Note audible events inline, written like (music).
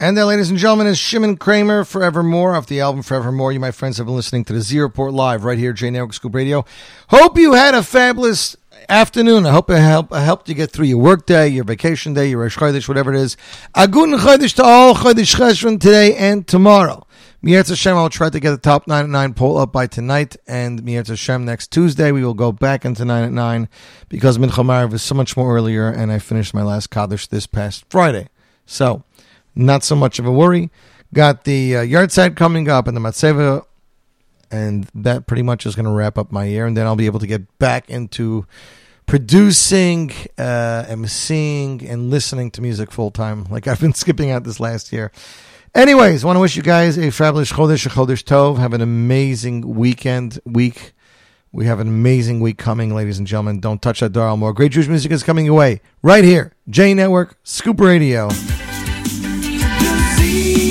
And there, ladies and gentlemen, is Shimon Craimer, Forevermore, off the album Forevermore. You, my friends, have been listening to the Z Report Live right here, J Network Scoop Radio. Hope you had a fabulous afternoon. I hope it helped, I helped you get through your work day, your vacation day, your Rosh whatever it is. Agun Chodesh to all Chodesh Cheshvan today and tomorrow. Miyatz Hashem, I'll try to get the top 9 at 9 poll up by tonight. And Miyatz Hashem, next Tuesday, we will go back into 9 at 9 because Mincha Maariv is so much more earlier, and I finished my last Kaddish this past Friday. So, not so much of a worry. Got the uh, yahrzeit coming up and the Matseva, and that pretty much is going to wrap up my year. And then I'll be able to get back into producing, uh, emceeing, and listening to music full time, like I've been (laughs) skipping out this last year. Anyways, want to wish you guys a fabulous Chodesh, a Chodesh Tov. Have an amazing weekend, week. We have an amazing week coming, ladies and gentlemen. Don't touch that dial more. Great Jewish music is coming your way right here. J Network, Scoop Radio. You.